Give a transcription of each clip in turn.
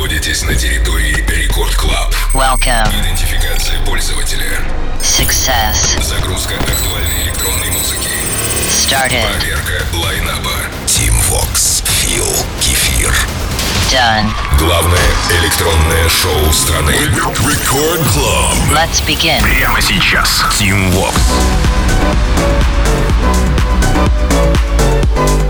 находитесь на территории Рекорд Клаб. Welcome. Идентификация пользователя. Success. Загрузка актуальной электронной музыки. Started. Проверка лайнаба. Team Vox. Фил. Кефир. Done. Главное электронное шоу страны. Рекорд Клаб. Let's begin. Прямо сейчас. Team Vox. Follow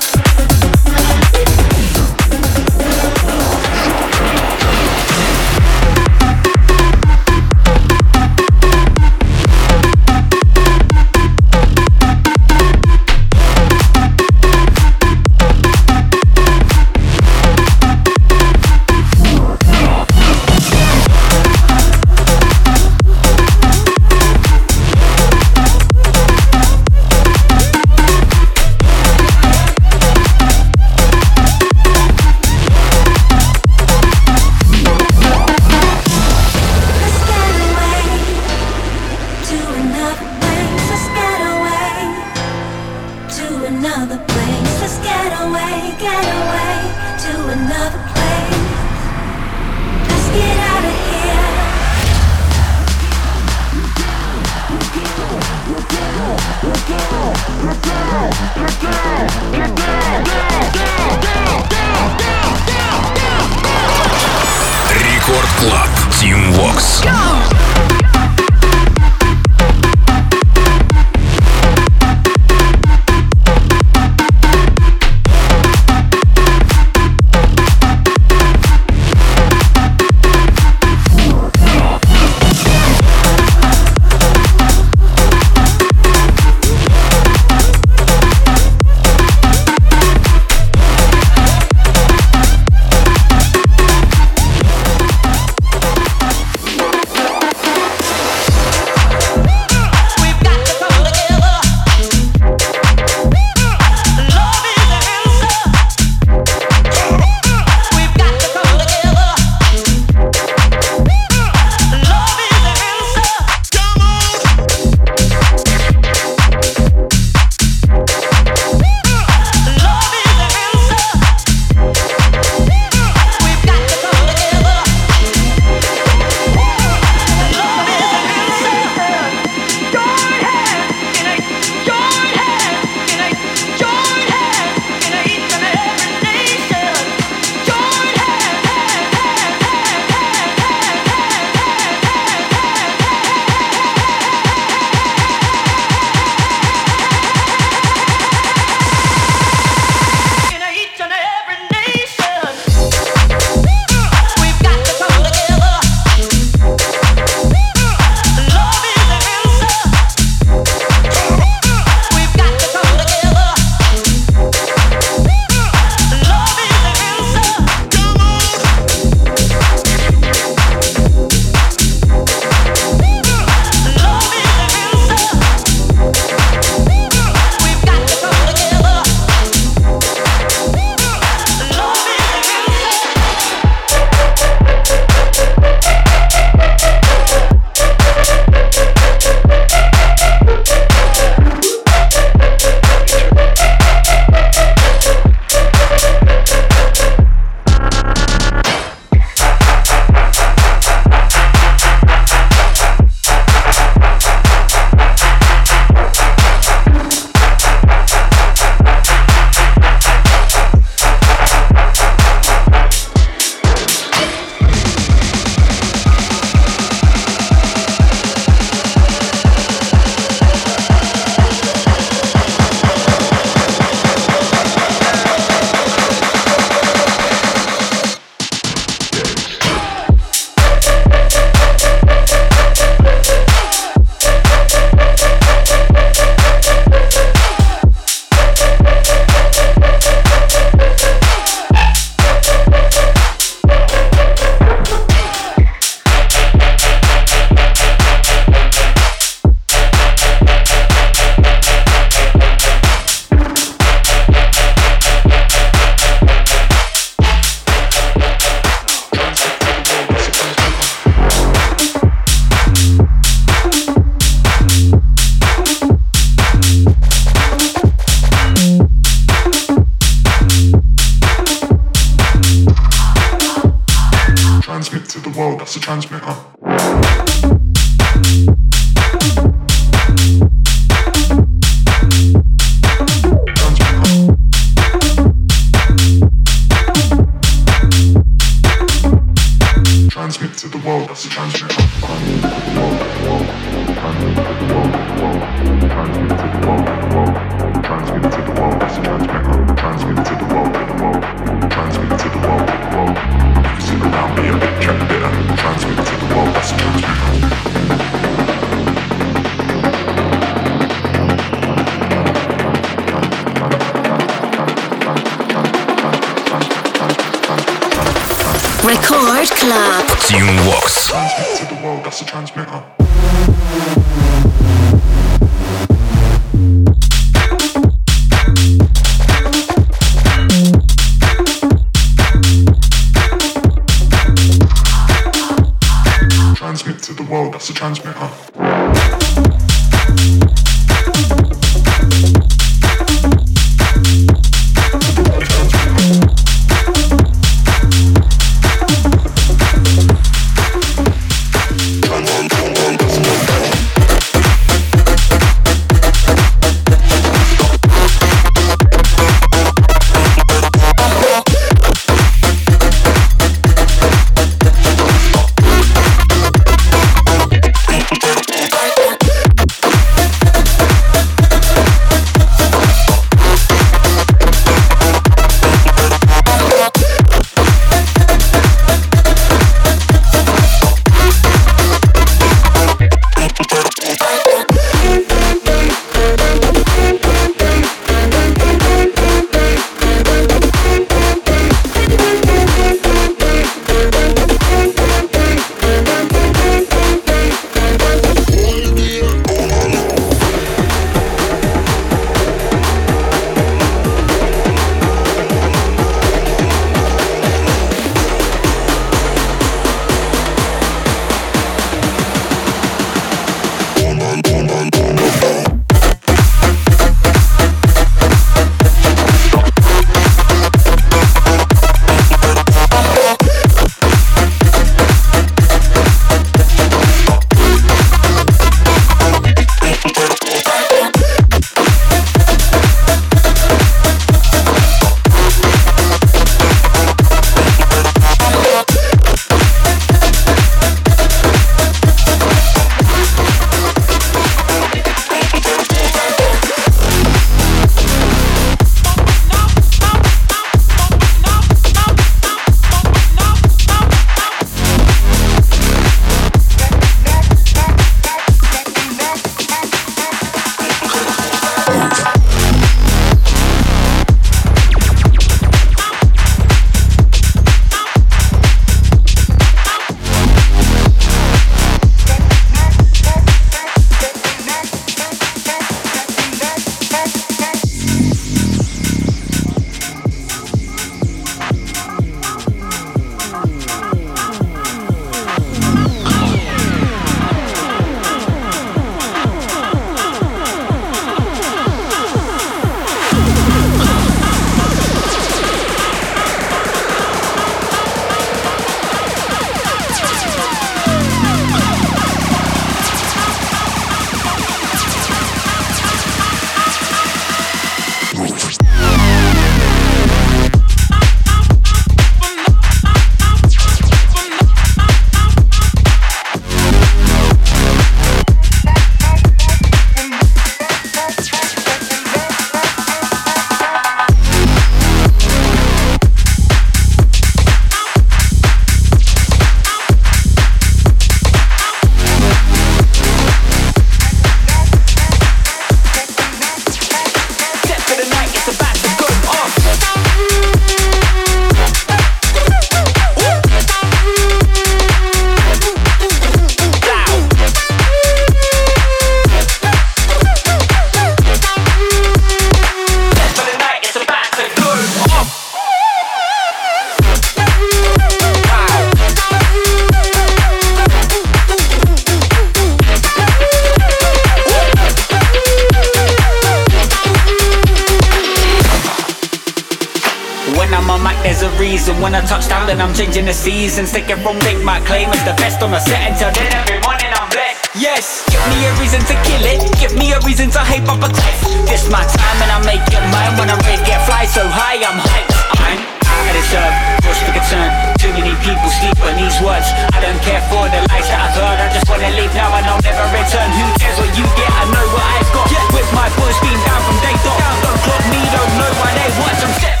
reason. When I touch down, then I'm changing the seasons. Take it from make my claim as the best on the set until then every morning I'm blessed. Yes, give me a reason to kill it. Give me a reason to hype up a cliff. This my time and I make it mine. When I rate get fly so high, I'm hyped. I'm I deserve Push for concern. Too many people sleep on these words. I don't care for the lies that I've heard. I just wanna leave now and I'll never return. Who cares what you get? I know what I've got. With my boys being down from day dot. Don't clock me, don't know why they watch. I'm set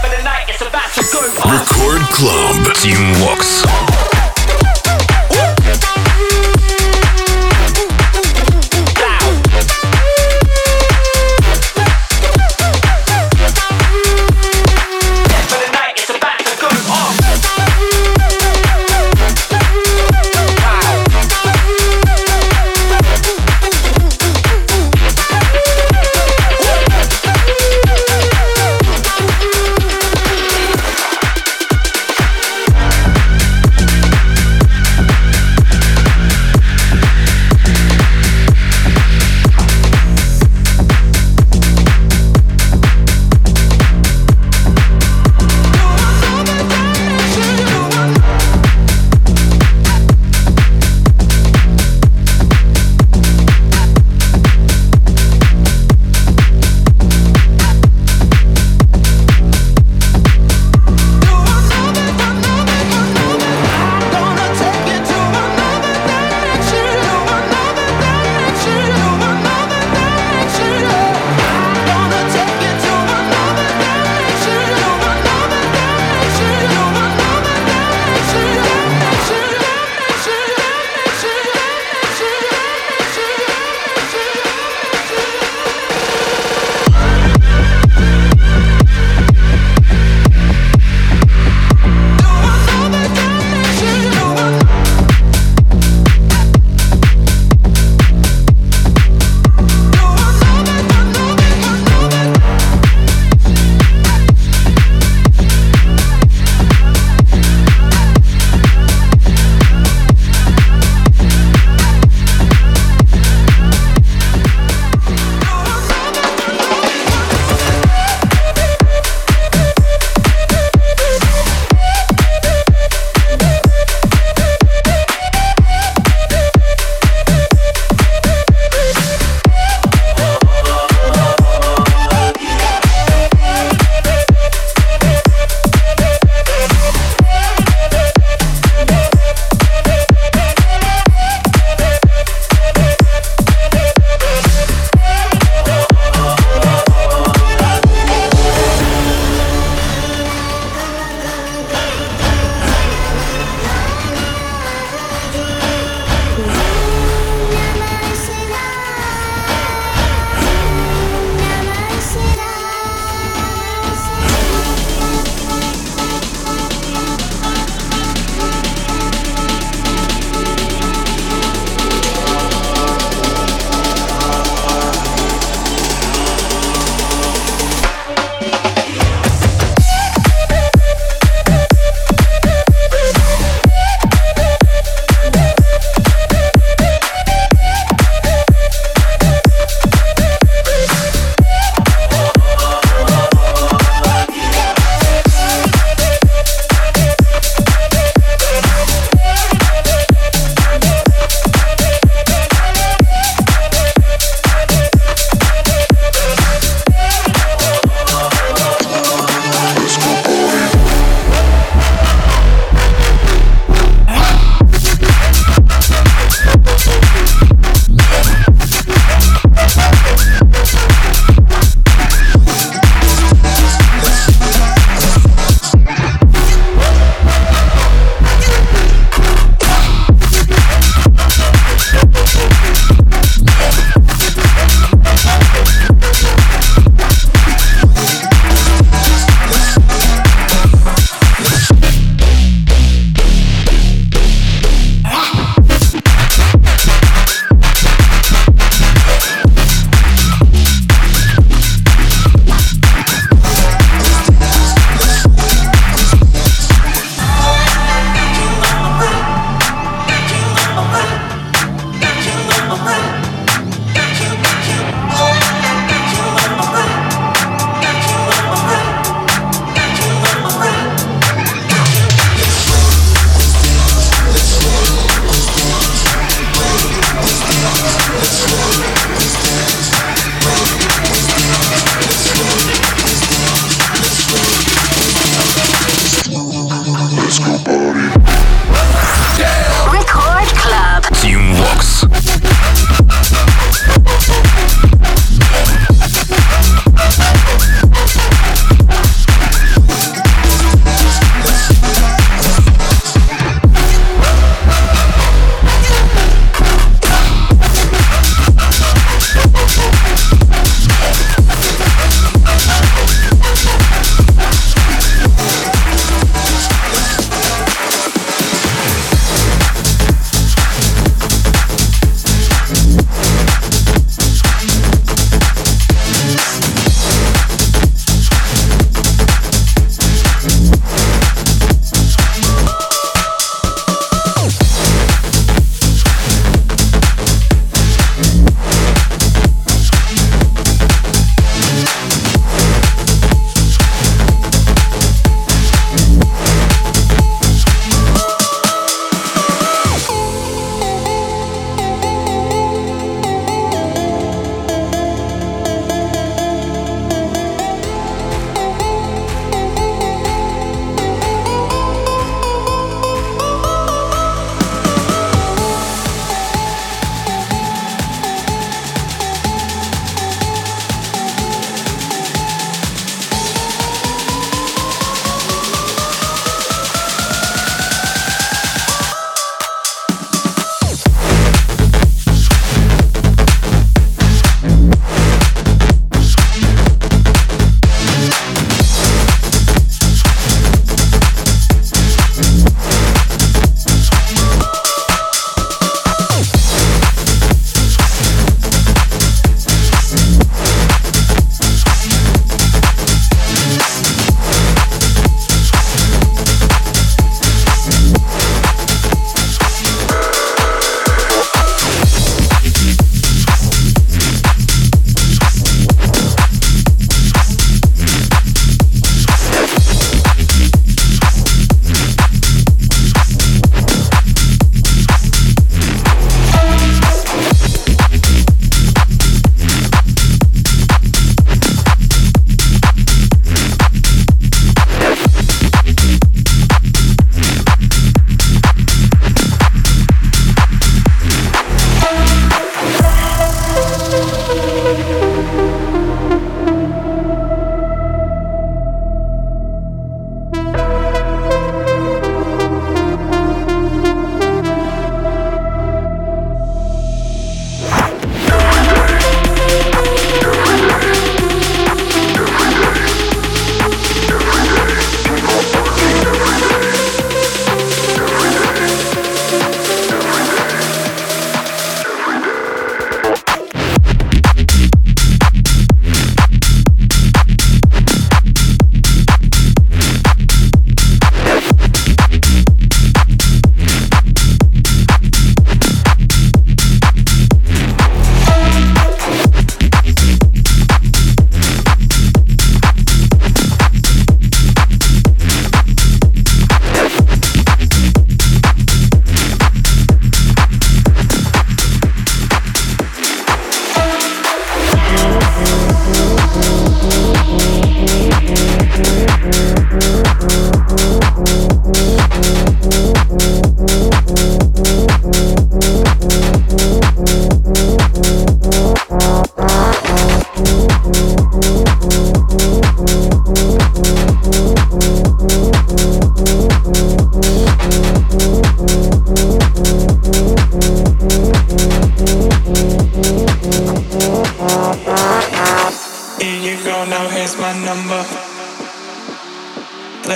Record Club. Team Vox.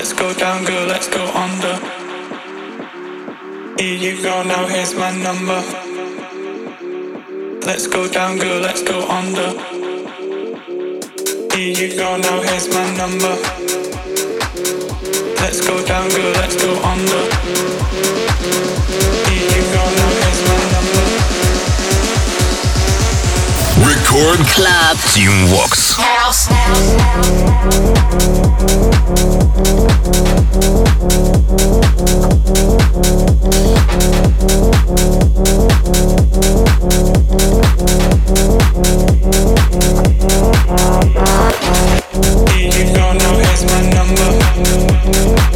Let's go down, girl, let's go under. Here you go, now here's my number. Let's go down, girl, let's go under. Here you go, now here's my number. Let's go down, girl, let's go under. Here you go, now here's my number. Record Club Team Vox. House. house, house. Did you don't know here's my number?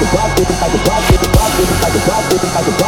I could dog, it, I could like it, I could a it, I could dog, it, I could like it.